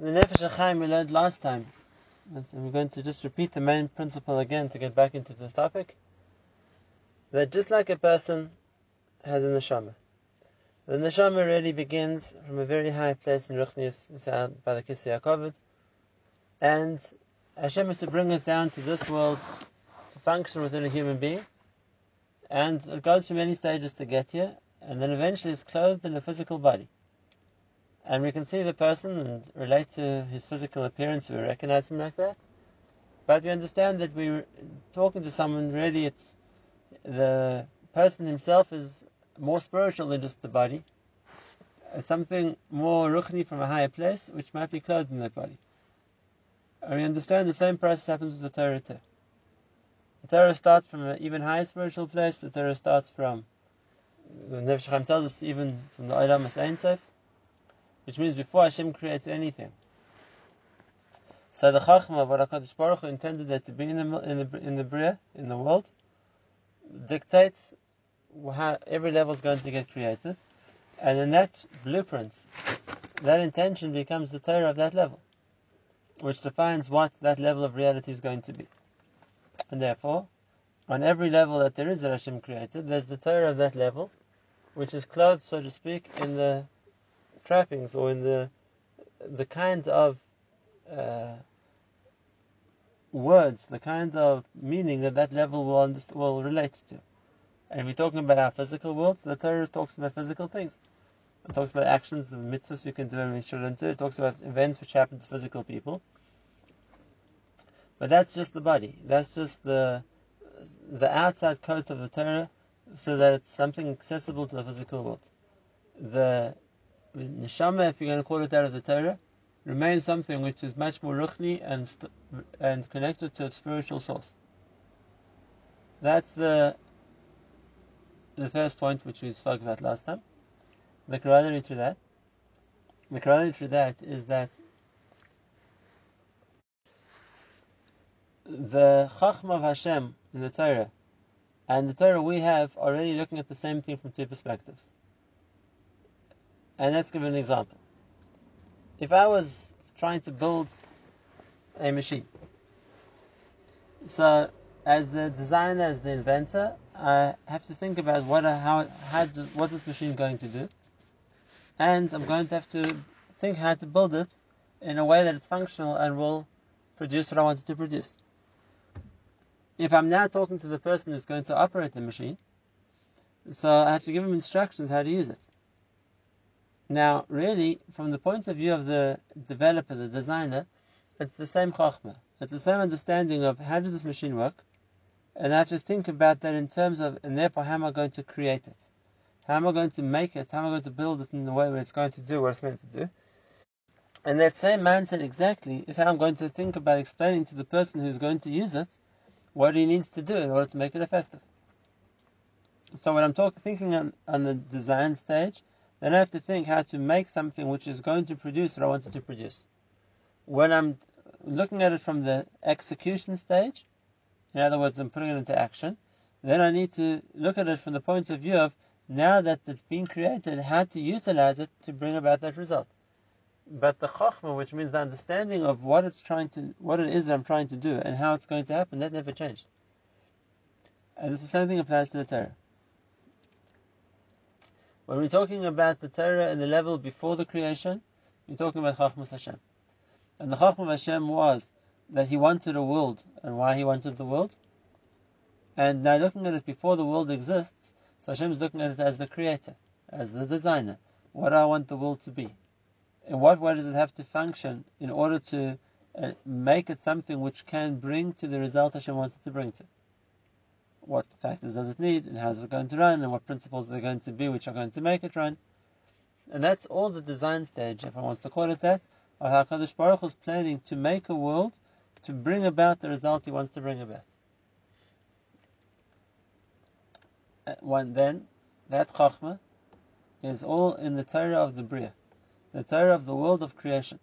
The Nefesh HaChaim we learned last time, and we're going to just repeat the main principle again to get back into this topic, that just like a person has a neshama, the neshama really begins from a very high place in Ruchnius, by the Kisei HaKovod, and Hashem is to bring it down to this world to function within a human being, and it goes through many stages to get here, and then eventually is clothed in a physical body and we can see the person and relate to his physical appearance, we recognize him like that. But we understand that we're talking to someone, really, it's the person himself is more spiritual than just the body. It's something more ruchni from a higher place, which might be clothed in that body. And we understand the same process happens with the Torah too. The Torah starts from an even higher spiritual place. The Torah starts from, the Nefesh tells us, even from the Olam Ein Sof which means before Hashem creates anything. So the Chachma of HaKadosh Baruch Hu intended it to be in the, in the, in the Bria, in the world, dictates how every level is going to get created. And in that blueprint, that intention becomes the Torah of that level, which defines what that level of reality is going to be. And therefore, on every level that there is that Hashem created, there's the Torah of that level, which is clothed, so to speak, in the trappings or in the the kind of uh, words, the kind of meaning that that level will underst- will relate to. And we're talking about our physical world, the Torah talks about physical things. It talks about actions and mitzvahs you can do and we shouldn't do. It talks about events which happen to physical people. But that's just the body. That's just the the outside coat of the Torah, so that it's something accessible to the physical world. The neshama, if you're going to call it out of the Torah, remains something which is much more ruchni and and connected to its spiritual source. That's the the first point which we spoke about last time. The corollary to that, the corollary to that is that the Chachma of Hashem in the Torah and the Torah we have are already looking at the same thing from two perspectives. And let's give an example. If I was trying to build a machine, so as the designer, as the inventor, I have to think about what how how do, what is this machine is going to do, and I'm going to have to think how to build it in a way that it's functional and will produce what I wanted to produce. If I'm now talking to the person who's going to operate the machine, so I have to give him instructions how to use it. Now, really, from the point of view of the developer, the designer, it's the same chachma. It's the same understanding of how does this machine work, and I have to think about that in terms of, and therefore, how am I going to create it? How am I going to make it? How am I going to build it in the way where it's going to do what it's meant to do? And that same mindset exactly is how I'm going to think about explaining to the person who's going to use it what he needs to do in order to make it effective. So when I'm talking, thinking on, on the design stage, then I have to think how to make something which is going to produce what I wanted to produce. When I'm looking at it from the execution stage, in other words, I'm putting it into action, then I need to look at it from the point of view of now that it's been created, how to utilize it to bring about that result. But the chokhmah, which means the understanding of what it's trying to, what it is that I'm trying to do, and how it's going to happen, that never changed. And this the same thing applies to the Torah. When we're talking about the Torah and the level before the creation, we're talking about Chachmas Hashem. And the Chachmas Hashem was that he wanted a world, and why he wanted the world. And now looking at it before the world exists, so Hashem is looking at it as the creator, as the designer. What do I want the world to be? In what way does it have to function in order to uh, make it something which can bring to the result Hashem wants it to bring to? What factors does it need, and how is it going to run, and what principles are there going to be which are going to make it run. And that's all the design stage, if one wants to call it that, of how Kadosh Baruch is planning to make a world to bring about the result he wants to bring about. Uh, one then, that Chachma is all in the Torah of the Bria, the Torah of the world of creation,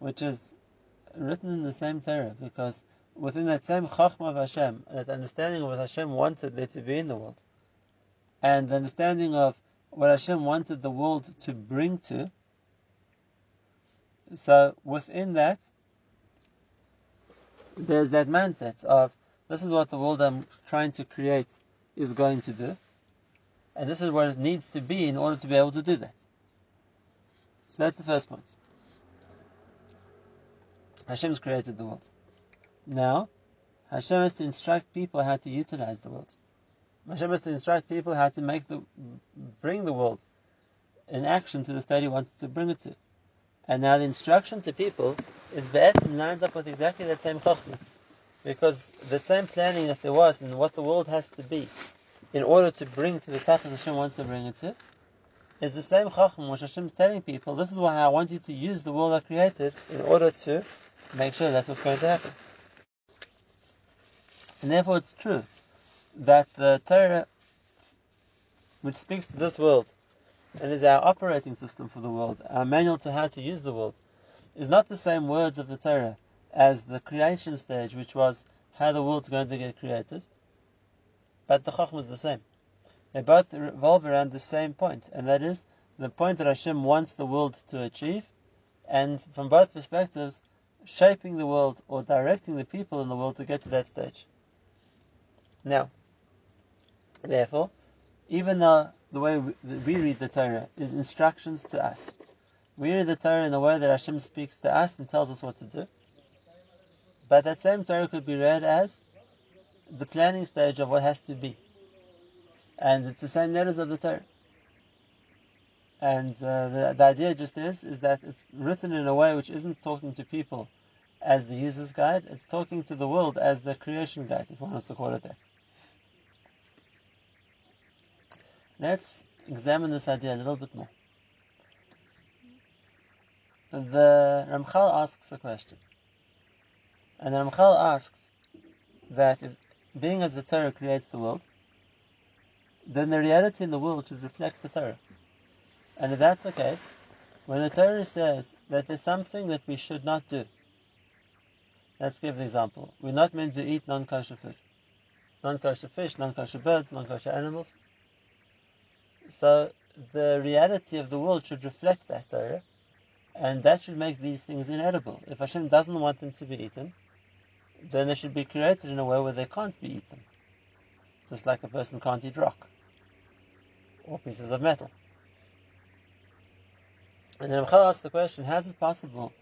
which is written in the same Torah, because within that same Chachma of Hashem, that understanding of what Hashem wanted there to be in the world, and the understanding of what Hashem wanted the world to bring to, So within that, there's that mindset of this is what the world I'm trying to create is going to do, and this is what it needs to be in order to be able to do that. So that's the first point. Hashem's created the world. Now, Hashem has to instruct people how to utilize the world. Hashem has to instruct people how to make the, bring the world in action to the state He wants to bring it to. And now the instruction to people is Be'etzim lines up with exactly that same Chokhmah. Because the same planning that there was and what the world has to be in order to bring to the that Hashem wants to bring it to, is the same Chokhmah which Hashem is telling people, this is why I want you to use the world I created in order to make sure that's what's going to happen. And therefore it's true that the Torah, which speaks to this world, and is our operating system for the world, our manual to how to use the world, is not the same words of the Torah as the creation stage, which was how the world's going to get created, but the Chachma is the same. They both revolve around the same point, and that is the point that Hashem wants the world to achieve, and from both perspectives, shaping the world or directing the people in the world to get to that stage. Now, therefore, even though the way we read the Torah is instructions to us, we read the Torah in a way that Hashem speaks to us and tells us what to do. But that same Torah could be read as the planning stage of what has to be. And it's the same letters of the Torah. And uh, the, the idea just is, is that it's written in a way which isn't talking to people as the user's guide, it's talking to the world as the creation guide, if one wants to call it that. Let's examine this idea a little bit more. The Ramchal asks a question. And the Ramchal asks that if, being as the Torah creates the world, then the reality in the world should reflect the Torah. And if that's the case, when the Torah says that there's something that we should not do, let's give an example. We're not meant to eat non-kosher food. Non-kosher fish, non-kosher birds, non-kosher animals. So the reality of the world should reflect that Torah, and that should make these things inedible. If Hashem doesn't want them to be eaten, then they should be created in a way where they can't be eaten. Just like a person can't eat rock or pieces of metal. And then Ramchal asks the question, how is it possible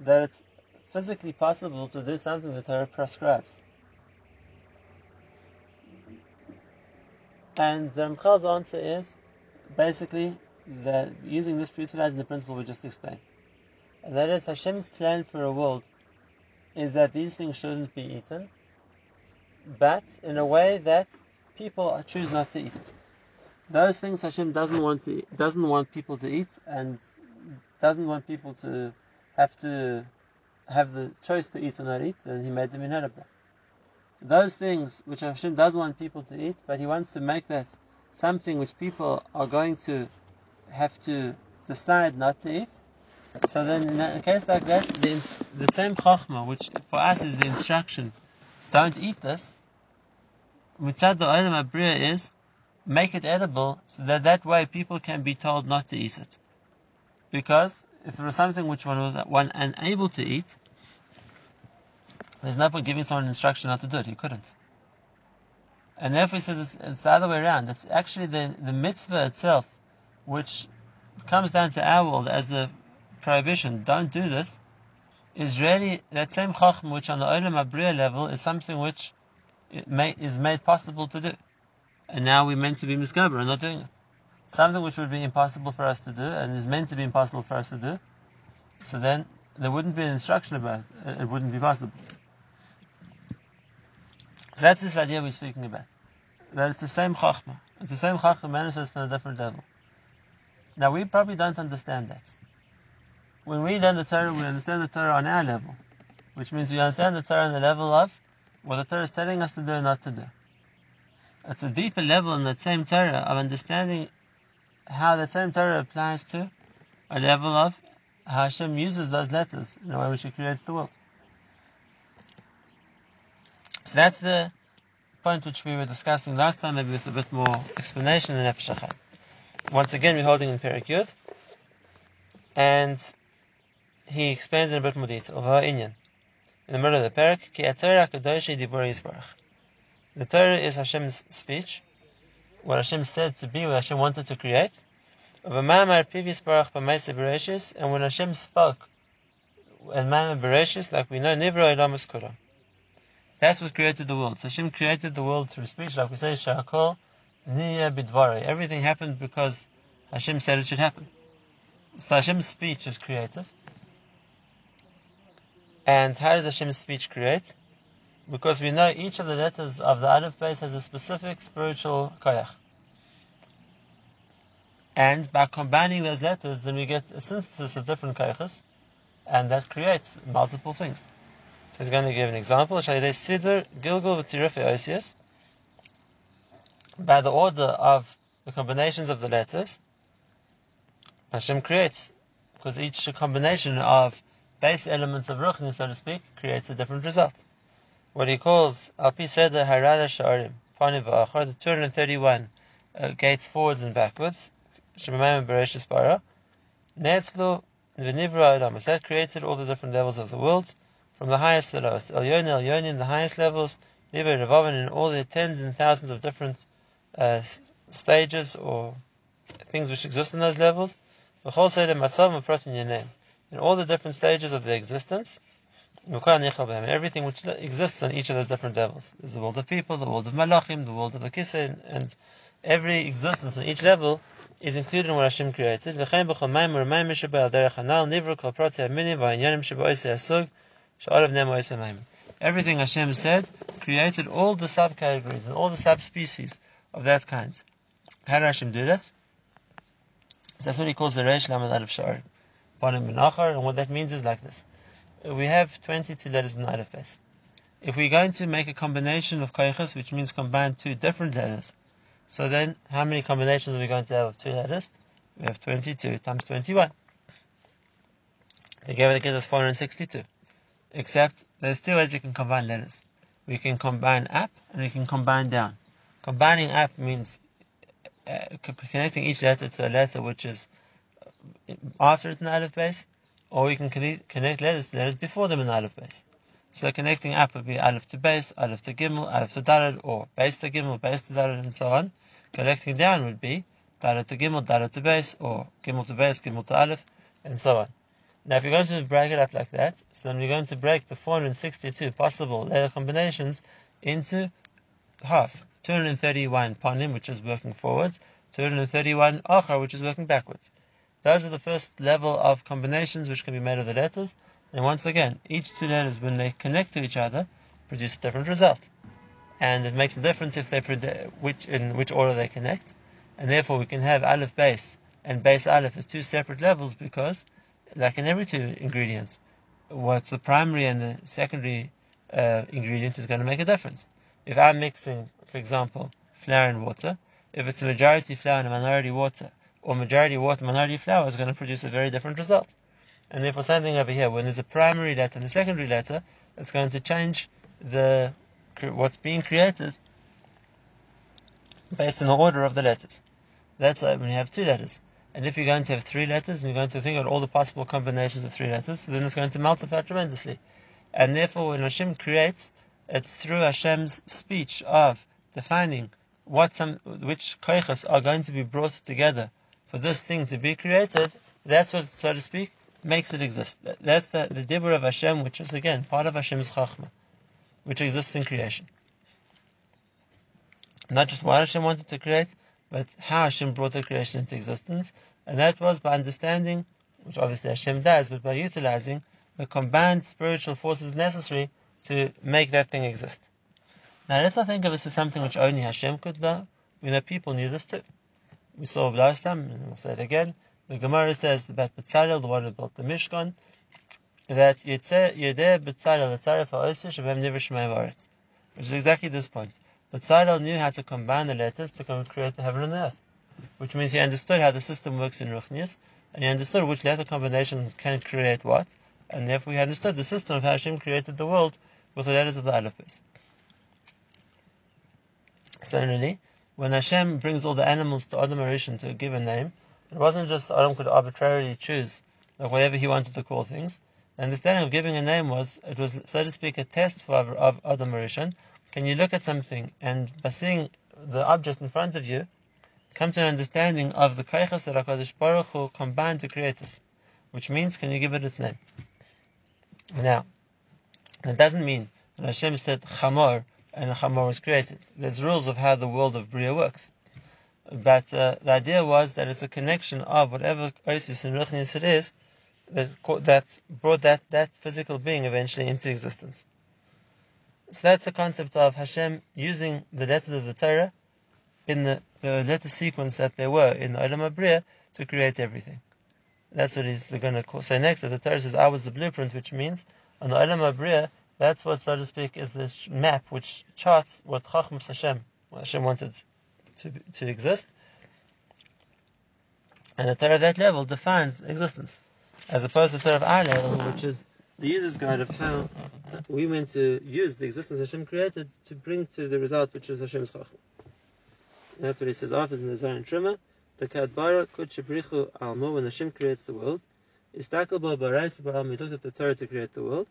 that it's physically possible to do something the Torah prescribes? And the Ramchal's answer is basically that using this utilizing the principle we just explained. And that is Hashem's plan for a world is that these things shouldn't be eaten, but in a way that people choose not to eat. Those things Hashem doesn't want to doesn't want people to eat and doesn't want people to have to have the choice to eat or not eat, and He made them inedible. Those things which Hashem doesn't want people to eat, but He wants to make that something which people are going to have to decide not to eat. So then, in a case like that, the, the same chokhmah, which for us is the instruction, don't eat this, mitzad the olam abriya is make it edible so that that way people can be told not to eat it. Because if it was something which one was one unable to eat, there's no point giving someone an instruction not to do it. He couldn't. And therefore he says it's, it's the other way around. It's actually the, the mitzvah itself, which comes down to our world as a prohibition, don't do this, is really that same chacham which on the Olam Abriya level is something which may, is made possible to do. And now we're meant to be miskaber and not doing it. Something which would be impossible for us to do and is meant to be impossible for us to do. So then there wouldn't be an instruction about it. It wouldn't be possible. So that's this idea we're speaking about that it's the same chachma. It's the same chachma manifested on a different level. Now we probably don't understand that. When we learn the Torah, we understand the Torah on our level, which means we understand the Torah on the level of what the Torah is telling us to do and not to do. It's a deeper level in that same Torah of understanding how that same Torah applies to a level of how Hashem uses those letters in the way which He creates the world. So that's the point which we were discussing last time, maybe with a bit more explanation in Nefesh Once again, we're holding in Perek Yud, and he explains in a bit more detail of Inyan. In the middle of the parak, Ki. The Torah is Hashem's speech, what Hashem said to be, what Hashem wanted to create. Of a Mamar previous Barach and when Hashem spoke and Mamar Bereshis, like we know, Nivra Ilamas Kulam. That's what created the world. So Hashem created the world through speech, like we say, Shakol Niya Bidvare. Everything happened because Hashem said it should happen. So Hashem's speech is creative. And how does Hashem's speech create? Because we know each of the letters of the Aleph Beis has a specific spiritual koyach. And by combining those letters, then we get a synthesis of different koyachas, and that creates multiple things. So he's going to give an example. Siddur Gilgul Osius. By the order of the combinations of the letters, Hashem creates, because each combination of base elements of Ruchni, so to speak, creates a different result. What he calls Alpi Seder Harada Sha'arim, Pani the 231 uh, gates forwards and backwards, Shemamayim Bereshis Bara, Netzlu V'nivra Elamas, that created all the different levels of the world, from the highest to the lowest. Elyon Elyon in the highest levels, Nibir Revavin in all the tens and thousands of different uh, stages or things which exist in those levels, in all the different stages of their existence, everything which exists on each of those different levels. There's the world of people, the world of malachim, the world of the kiseh, and every existence on each level is included in what Hashem created. Everything Hashem said created all the subcategories and all the subspecies of that kind. How did Hashem do that? That's what he calls the Reish Lamed Aleph Sha'ar. And what that means is like this. We have 22 letters in the Aleph Beis. If we're going to make a combination of koiches, which means combine two different letters, so then how many combinations are we going to have of two letters? We have 22 times 21. Together that gives us 462. Except there's two ways you can combine letters. We can combine up and we can combine down. Combining up means uh, connecting each letter to a letter which is after it in the Aleph Beis, or we can connect letters to letters before them in the Aleph Beis. So connecting up would be Aleph to Beis, Aleph to Gimel, Aleph to Daled, or Beis to Gimel, Beis to Daled, and so on. Connecting down would be Daled to Gimel, Daled to Beis, or Gimel to Beis, Gimel to Aleph, and so on. Now if you're going to break it up like that, so then we're going to break the 462 possible letter combinations into half. 231 panim, which is working forwards, 231 achar, which is working backwards. Those are the first level of combinations which can be made of the letters. And once again, each two letters, when they connect to each other, produce a different result. And it makes a difference if they which in which order they connect. And therefore, we can have aleph Beis and Beis aleph as two separate levels because, like in every two ingredients, what's the primary and the secondary uh, ingredient is going to make a difference. If I'm mixing, for example, flour and water, if it's a majority flour and a minority water, or majority water, minority flour is going to produce a very different result. And therefore, same thing over here. When there's a primary letter and a secondary letter, it's going to change the what's being created based on the order of the letters. That's when you have two letters. And if you're going to have three letters, and you're going to think of all the possible combinations of three letters, then it's going to multiply tremendously. And therefore, when Hashem creates, it's through Hashem's speech of defining what some, which koiches are going to be brought together for this thing to be created, that's what, so to speak, makes it exist. That's the, the Dibur of Hashem, which is again part of Hashem's Chachma, which exists in creation. Not just what Hashem wanted to create, but how Hashem brought the creation into existence, and that was by understanding, which obviously Hashem does, but by utilizing the combined spiritual forces necessary to make that thing exist. Now let's not think of this as something which only Hashem could know. We know people knew this too we saw last time, and we'll say it again. The Gemara says about Betzalel, the one who built the Mishkan, that Yedeh Betzalel Letzaref HaOsish Shabem Niver Shemay which is exactly this point. Betzalel knew how to combine the letters to create the heaven and the earth, which means he understood how the system works in Ruchnius, and he understood which letter combinations can create what, and therefore he understood the system of how Hashem created the world with the letters of the Aleph Similarly, when Hashem brings all the animals to Adam Arishon to give a name, it wasn't just Adam could arbitrarily choose like whatever he wanted to call things. The understanding of giving a name was, it was, so to speak, a test for Adam Rishon. Can you look at something and by seeing the object in front of you, come to an understanding of the kaichas that HaKadosh Baruch Hu combined to create this? Which means, can you give it its name? Now, that doesn't mean that Hashem said Chamor and Chamor was created. There's rules of how the world of Bria works. But uh, the idea was that it's a connection of whatever Osis and Ruchnis it is that, that brought that, that physical being eventually into existence. So that's the concept of Hashem using the letters of the Torah in the, the letter sequence that there were in the Olam Abriya to create everything. That's what he's going to say next. That the Torah says, "I was the blueprint," which means on the Olam Abriya, that's what, so to speak, is the map which charts what Chachmas Hashem, what Hashem wanted to, to exist. And the Torah at that level defines existence, as opposed to the Torah of our level, which is the user's guide of how we meant to use the existence Hashem created to bring to the result, which is Hashem's Chacham. That's what he says after in the and Truma. The Kadbara Kutshabrichu Almo, when Hashem creates the world, Istakal Ba Barais Ba'alma, he looked at the Torah to create the world.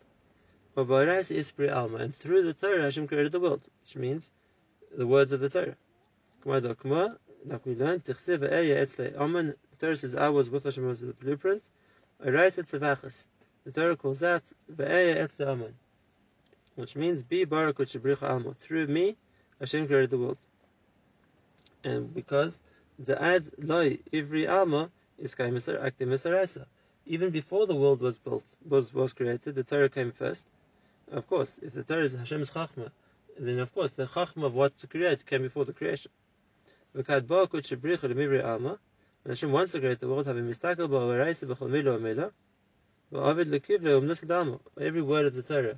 Ba Barais Ispri Alma, and through the Torah Hashem created the world, which means the words of the Torah. Kma like we learned, Ve'eya Etzle Aman, the Torah says, I was with Hashem was the blueprint. The Torah calls that Aman, which means, Be Barakut Shabricha Alma, through me Hashem created the world. And because the ad loy ivri alma is aktim Even before the world was built, was was created, the Torah came first. Of course, if the Torah is Hashem's chachma, then of course the chachma of what to create came before the creation. V'kad bo kut shebricha lemivri alma. When Hashem wants to create the world, having mistakel bo v'reisa b'chol milo Every word of the Torah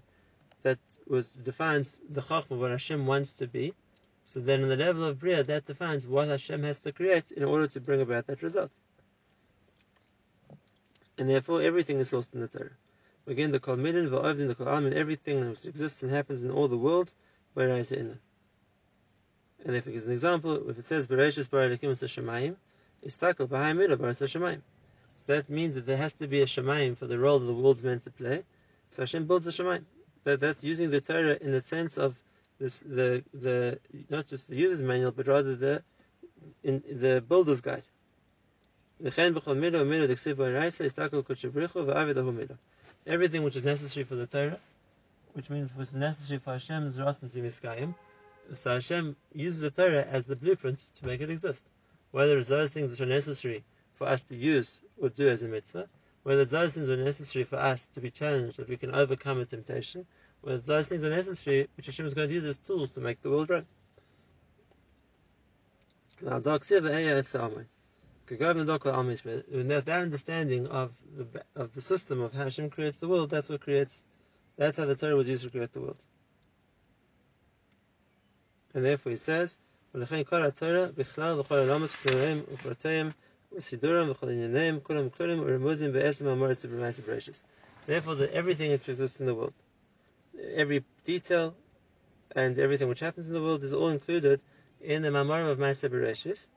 that was defines the chachma what Hashem wants to be, so then, on the level of Bria, that defines what Hashem has to create in order to bring about that result. And therefore, everything is sourced in the Torah. Again, the Kol Midin, Va'avdin, the Kol Amin, everything which exists and happens in all the worlds, B'rayis Inna. And if as an example, if it says Bereshis Bar Elikim Shemayim, Istakel B'Hayim Midah Bar Shemayim. So that means that there has to be a Shemayim for the role that the world's meant to play. So Hashem builds a Shemayim. That, that's using the Torah in the sense of this, the the not just the user's manual, but rather the in the builder's guide. Everything which is necessary for the Torah, which means which is necessary for Hashem's Rasim to Miskayim, so Hashem uses the Torah as the blueprint to make it exist. Whether it's those things which are necessary for us to use or do as a mitzvah, whether those things are necessary for us to be challenged, that we can overcome a temptation, whether those things are necessary, which Hashem is going to use as tools to make the world run. Now, that understanding of the of the system of how Hashem creates the world, that's what creates, that's how the Torah was used to create the world. And therefore he says, Therefore, the, everything which exists in the world, every detail and everything which happens in the world is all included in the Mamarim of Maaseh Bereshis.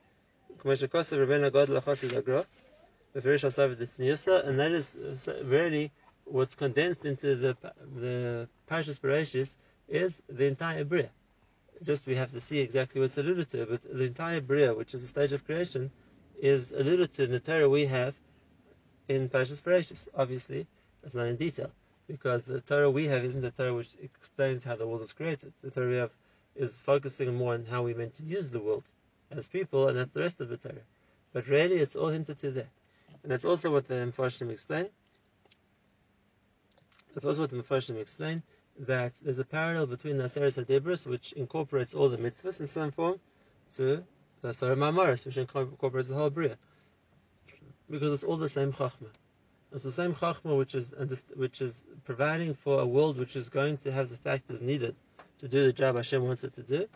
And that is uh, really what's condensed into the the Parshas Bereshis is the entire Bria. Just we have to see exactly what's alluded to, but the entire Bria, which is the stage of creation, is alluded to in the Torah we have in Parshas Bereshis. Obviously, it's not in detail because the Torah we have isn't the Torah which explains how the world was created. The Torah we have is focusing more on how we meant to use the world as people, and that's the rest of the Torah. But really, it's all hinted to there, and that's also what the Mepharshim explain. That's also what the Mepharshim explain that there's a parallel between the Aseres Hadibros, which incorporates all the mitzvahs in some form, to the Sarah Mamaris, which incorporates the whole Bria. Because it's all the same Chachma. It's the same Chachma which is, which is providing for a world which is going to have the factors needed to do the job Hashem wants it to do,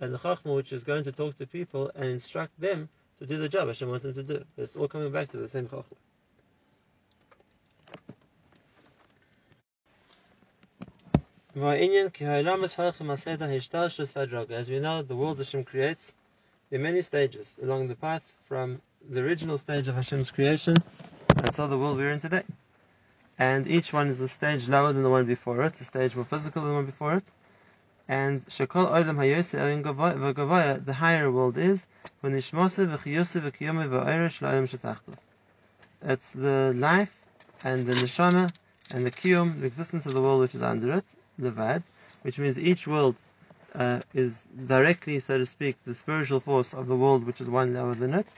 and the Chachma which is going to talk to people and instruct them to do the job Hashem wants them to do. But it's all coming back to the same Chachma. As we know, the world Hashem creates there are many stages along the path from the original stage of Hashem's creation until the world we're in today. And each one is a stage lower than the one before it, a stage more physical than the one before it. And Shakol Olam Hayose the higher world is. It's the life and the neshama and the kiyum, the existence of the world which is under it, the vad, which means each world uh, is directly, so to speak, the spiritual force of the world which is one lower than it.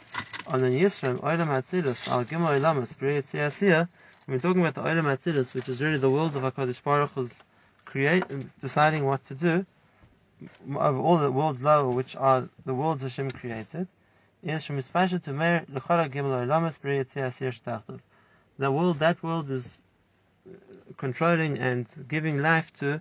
On the Yisrael, Olam Atzilus, Al Gimel Olamas, B'rei we're talking about the Olam Atzilus, which is really the world of HaKadosh Baruch Hu's create, deciding what to do, of all the worlds lower, which are the worlds Hashem created, is from Mispasha to Meir, L'chol Gimel Olamas, B'rei. The world, that world is controlling and giving life to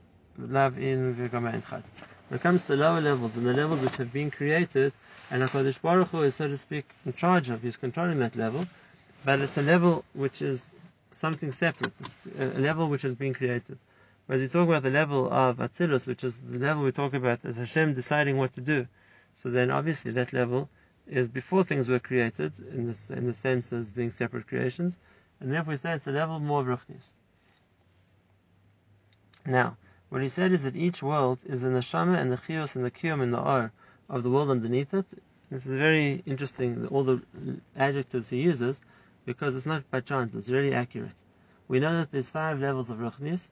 When it comes to the lower levels and the levels which have been created, and HaKadosh Baruch Hu is, so to speak, in charge of, he's controlling that level, but it's a level which is something separate, uh, a level which has been created. Whereas we talk about the level of Atzilus, which is the level we talk about as Hashem deciding what to do. So then obviously that level is before things were created, in the, in the sense as being separate creations, and therefore we say it's a level more of Ruchnis. Now, what he said is that each world is the neshama and the chios and the kiyum and the or of the world underneath it. This is very interesting, all the adjectives he uses, because it's not by chance, it's really accurate. We know that there's five levels of ruchnius.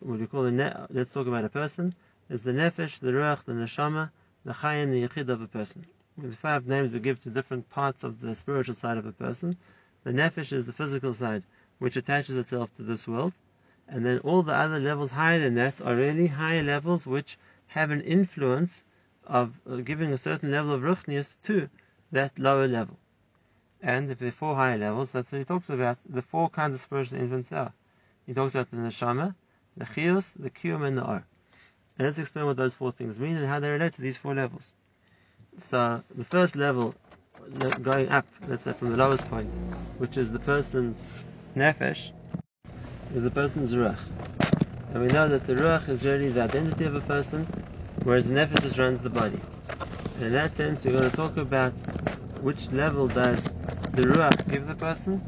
What we call the ne- let's talk about a person. There's the nefesh, the ruach, the neshama, the chay, and the yechid of a person. The five names we give to different parts of the spiritual side of a person. The nefesh is the physical side, which attaches itself to this world and then all the other levels higher than that are really higher levels which have an influence of uh, giving a certain level of ruchnius to that lower level. And if there are four higher levels, that's what he talks about. The four kinds of spiritual influence are. He talks about the neshama, the chios, the kiyum, and the or. And let's explain what those four things mean and how they relate to these four levels. So the first level, going up, let's say from the lowest point, which is the person's nefesh, is a person's ruach. And we know that the ruach is really the identity of a person, whereas the nefesh just runs the body. And in that sense, we're going to talk about which level does the ruach give the person.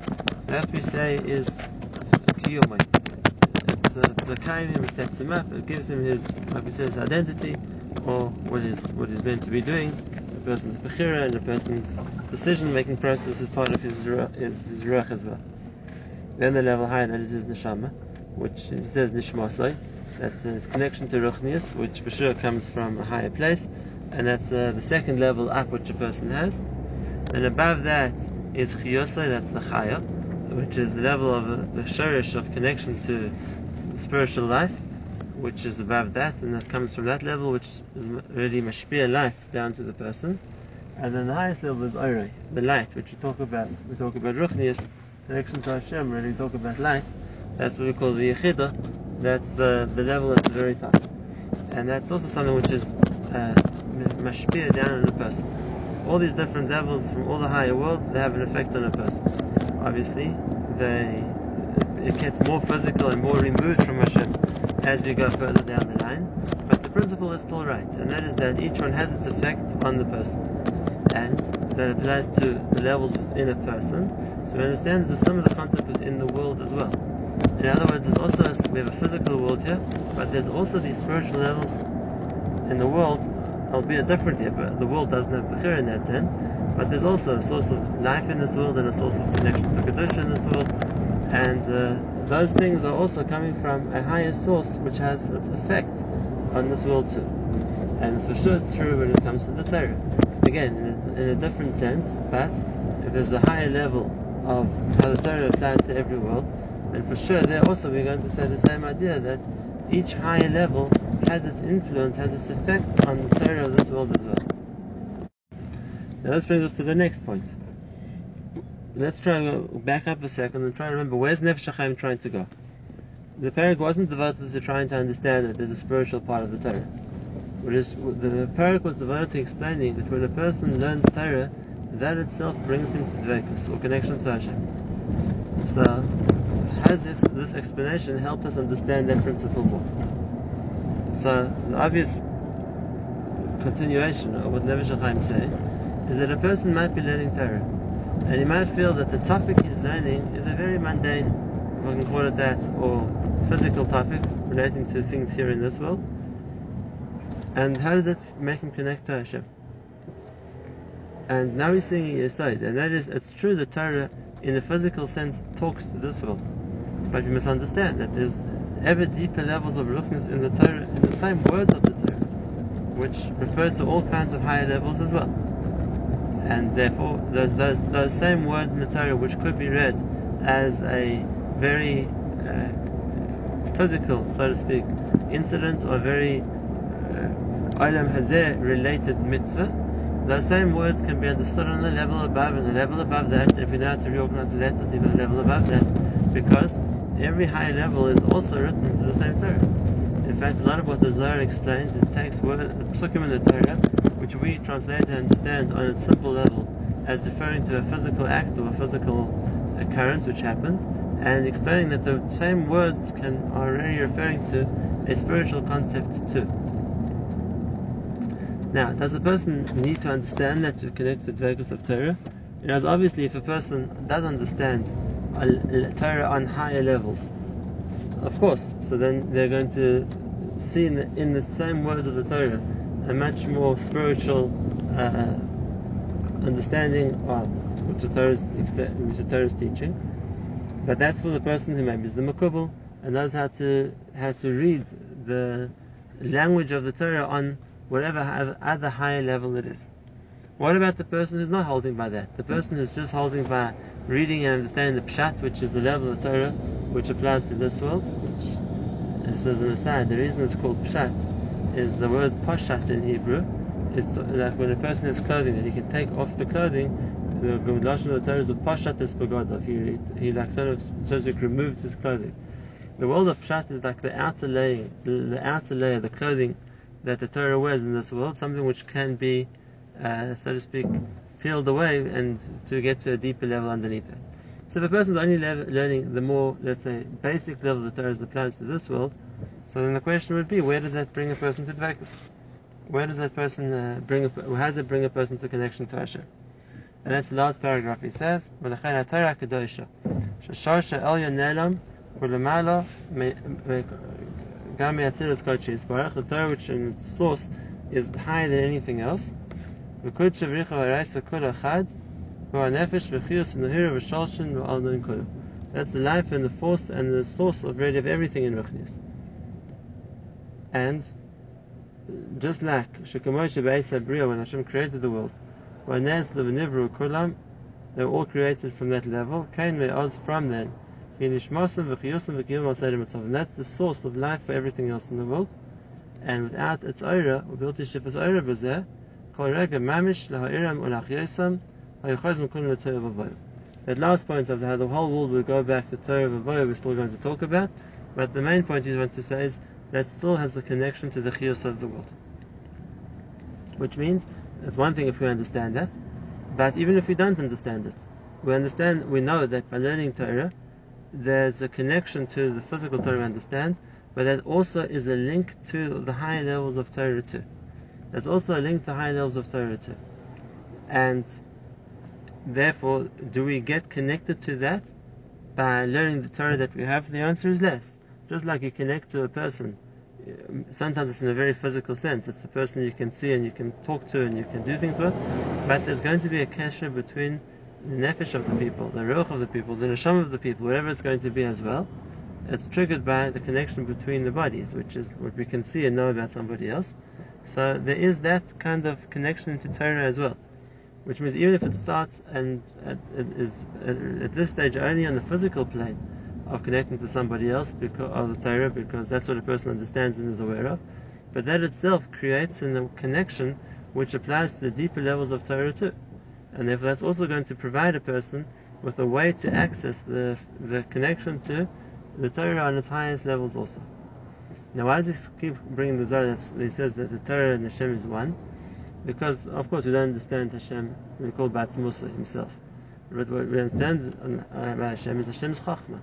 So that we say is kiyomai. It's uh, the him, it sets him up, it gives him his, like we said, his identity, or what is what he's meant to be doing. The person's bechira and the person's decision-making process is part of his ruach, is his ruach as well. Then the level higher that is his neshama, which says nishmasai. That's his connection to ruchnius, which for sure comes from a higher place, and that's uh, the second level up which a person has. Then above that is chiyosai, that's the chaya, which is the level of uh, the shirish of connection to spiritual life, which is above that, and that comes from that level, which is really mashpia life down to the person. And then the highest level is Orei, the light, which we talk about. We talk about Ruchnius, connection to Hashem, when we talk about light, that's what we call the Yechidah, that's the, the level at the very top. And that's also something which is uh, down on a person. All these different levels from all the higher worlds, they have an effect on a person. Obviously, they it gets more physical and more removed from Hashem as we go further down the line. But the principle is still right, and that is that each one has its effect on the person. And that applies to the levels within a person, so we understand there's some of the concept within the world as well. In other words, there's also we have a physical world here, but there's also these spiritual levels in the world, albeit here, But the world doesn't have bechir in that sense, but there's also a source of life in this world and a source of connection to kedusha in this world, and uh, those things are also coming from a higher source which has its effect on this world too. And it's for sure true when it comes to the Torah. Again, in a, in a different sense, but if there's a higher level of how the Torah applies to every world, then for sure there also we're going to say the same idea that each higher level has its influence, has its effect on the Torah of this world as well. Now this brings us to the next point. let's try and back up a second and try and remember where's Nefesh HaChaim trying to go. The parak wasn't devoted to trying to understand that there's a spiritual part of the Torah. Whereas the parak was devoted to explaining that when a person learns Torah, that itself brings him to dvekus or connection to Hashem. So, has this this explanation helped us understand that principle more? So, the obvious continuation of what Nefesh HaChaim say is that a person might be learning Torah, and he might feel that the topic he's learning is a very mundane, if I can call it that, or physical topic relating to things here in this world. And how does that make him connect to Hashem? And now we're seeing a side, and that is, it's true that Torah, in a physical sense, talks to this world. But we must understand that there's ever deeper levels of ruchnis in the Torah, in the same words of the Torah, which refer to all kinds of higher levels as well. And therefore, those, those, those same words in the Torah, which could be read as a very uh, physical, so to speak, incident or very uh, Olam Hazeh related mitzvah, those same words can be understood on the level above, and the level above that, if we know how to reorganize the letters, even a level above that, because every higher level is also written into the same Torah. In fact, a lot of what the Zohar explains is takes word, psukim in the Torah, which we translate and understand on a simple level as referring to a physical act or a physical occurrence which happens, and explaining that the same words can are already referring to a spiritual concept too. Now, does a person need to understand that to connect to the Dvekus of Torah? Because obviously, if a person does understand Torah on higher levels, of course, so then they're going to see in the, in the same words of the Torah a much more spiritual uh, understanding of which the Torah is, which the Torah is teaching. But that's for the person who maybe is the makubal and knows how to how to read the language of the Torah on whatever other higher level it is. What about the person who's not holding by that? The person who's just holding by reading and understanding the pshat, which is the level of the Torah, which applies to this world, which, just as an aside, the reason it's called pshat is the word poshat in Hebrew is like when a person has clothing that he can take off the clothing. The lashon of the Torah is the poshat is. He he like sort of to removed his clothing. The world of pshat is like the outer layer, the, the outer layer, the clothing that the Torah wears in this world, something which can be, uh, so to speak, peeled away and to get to a deeper level underneath it. So if a person is only le- learning the more, let's say, basic level of the Torah as applies to this world, so then the question would be, where does that bring a person to Dvakus? Where does that person uh, bring? A, how does it bring a person to connection to Hashem? And that's the last paragraph. He says, "V'lechen Torah kedosha, shesharsha elyon nelam, v'lemala Gami Atzilas Kodesh Baruch, the Torah which in its source is higher than anything else. V'kud Shavricha V'araisa Kul Achad, V'ar Nefesh V'chiyus V'nahira V'sholshin V'al Nun Kul. That's the life and the force and the source of really of everything in Ruchnius. And just like Shekamosh Be'esa Bria when Hashem created the world, V'anez L'v'nivru Kulam, they were all created from that level. Kain Me'oz from then and that's the source of life for everything else in the world. And without its Oira, built Shifas Oira Bazeh, Mamish That last point of how the whole world will go back to Torah Vavoya we're still going to talk about, but the main point he wants to say is that still has a connection to the Chiyos of the world. Which means, it's one thing if we understand that, but even if we don't understand it, we understand, we know that by learning Torah, there's a connection to the physical Torah we understand, but that also is a link to the higher levels of Torah too. There's also a link to the higher levels of Torah too. And therefore, do we get connected to that by learning the Torah that we have? The answer is less. Just like you connect to a person, sometimes it's in a very physical sense. It's the person you can see and you can talk to and you can do things with. But there's going to be a kesher between the nefesh of the people, the ruach of the people, the neshama of the people, whatever it's going to be as well, it's triggered by the connection between the bodies, which is what we can see and know about somebody else. So there is that kind of connection into Torah as well, which means even if it starts and it is at this stage only on the physical plane of connecting to somebody else because of the Torah, because that's what a person understands and is aware of, but that itself creates a connection which applies to the deeper levels of Torah too and therefore that's also going to provide a person with a way to access the the connection to the Torah on its highest levels also. Now, why does he keep bringing the Zohar that says that the Torah and Hashem is one? Because, of course, we don't understand Hashem, we call Batzmusa himself. But what we understand about Hashem is Hashem's Chachma.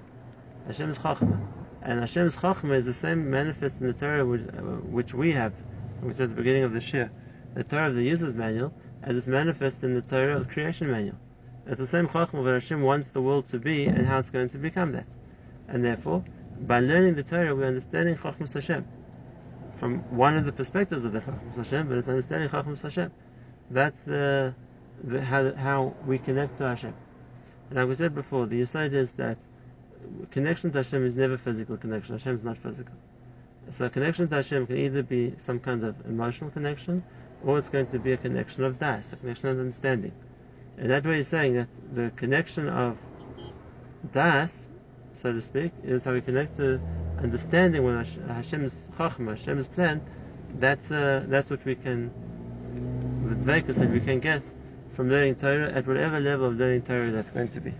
Hashem's Chachma. And Hashem's Chachma is the same manifest in the Torah which, uh, which we have, we said at the beginning of the shiur, the Torah of the user's manual, as it's manifest in the Torah of creation manual. It's the same Chachma that Hashem wants the world to be and how it's going to become that. And therefore, by learning the Torah, we're understanding Chachmas Hashem from one of the perspectives of the Chachmas Hashem, but it's understanding Chachmas Hashem. That's the, the how, how we connect to Hashem. And like we said before, the aside is that connection to Hashem is never physical connection. Hashem is not physical. So connection to Hashem can either be some kind of emotional connection, it's going to be a connection of das, a connection of understanding. And that way he's saying that the connection of das so to speak, is how we connect to understanding when Hashem's chachma, Hashem's plan. That's uh, that's what we can, the dvekas that we can get from learning Torah at whatever level of learning Torah that's going to be.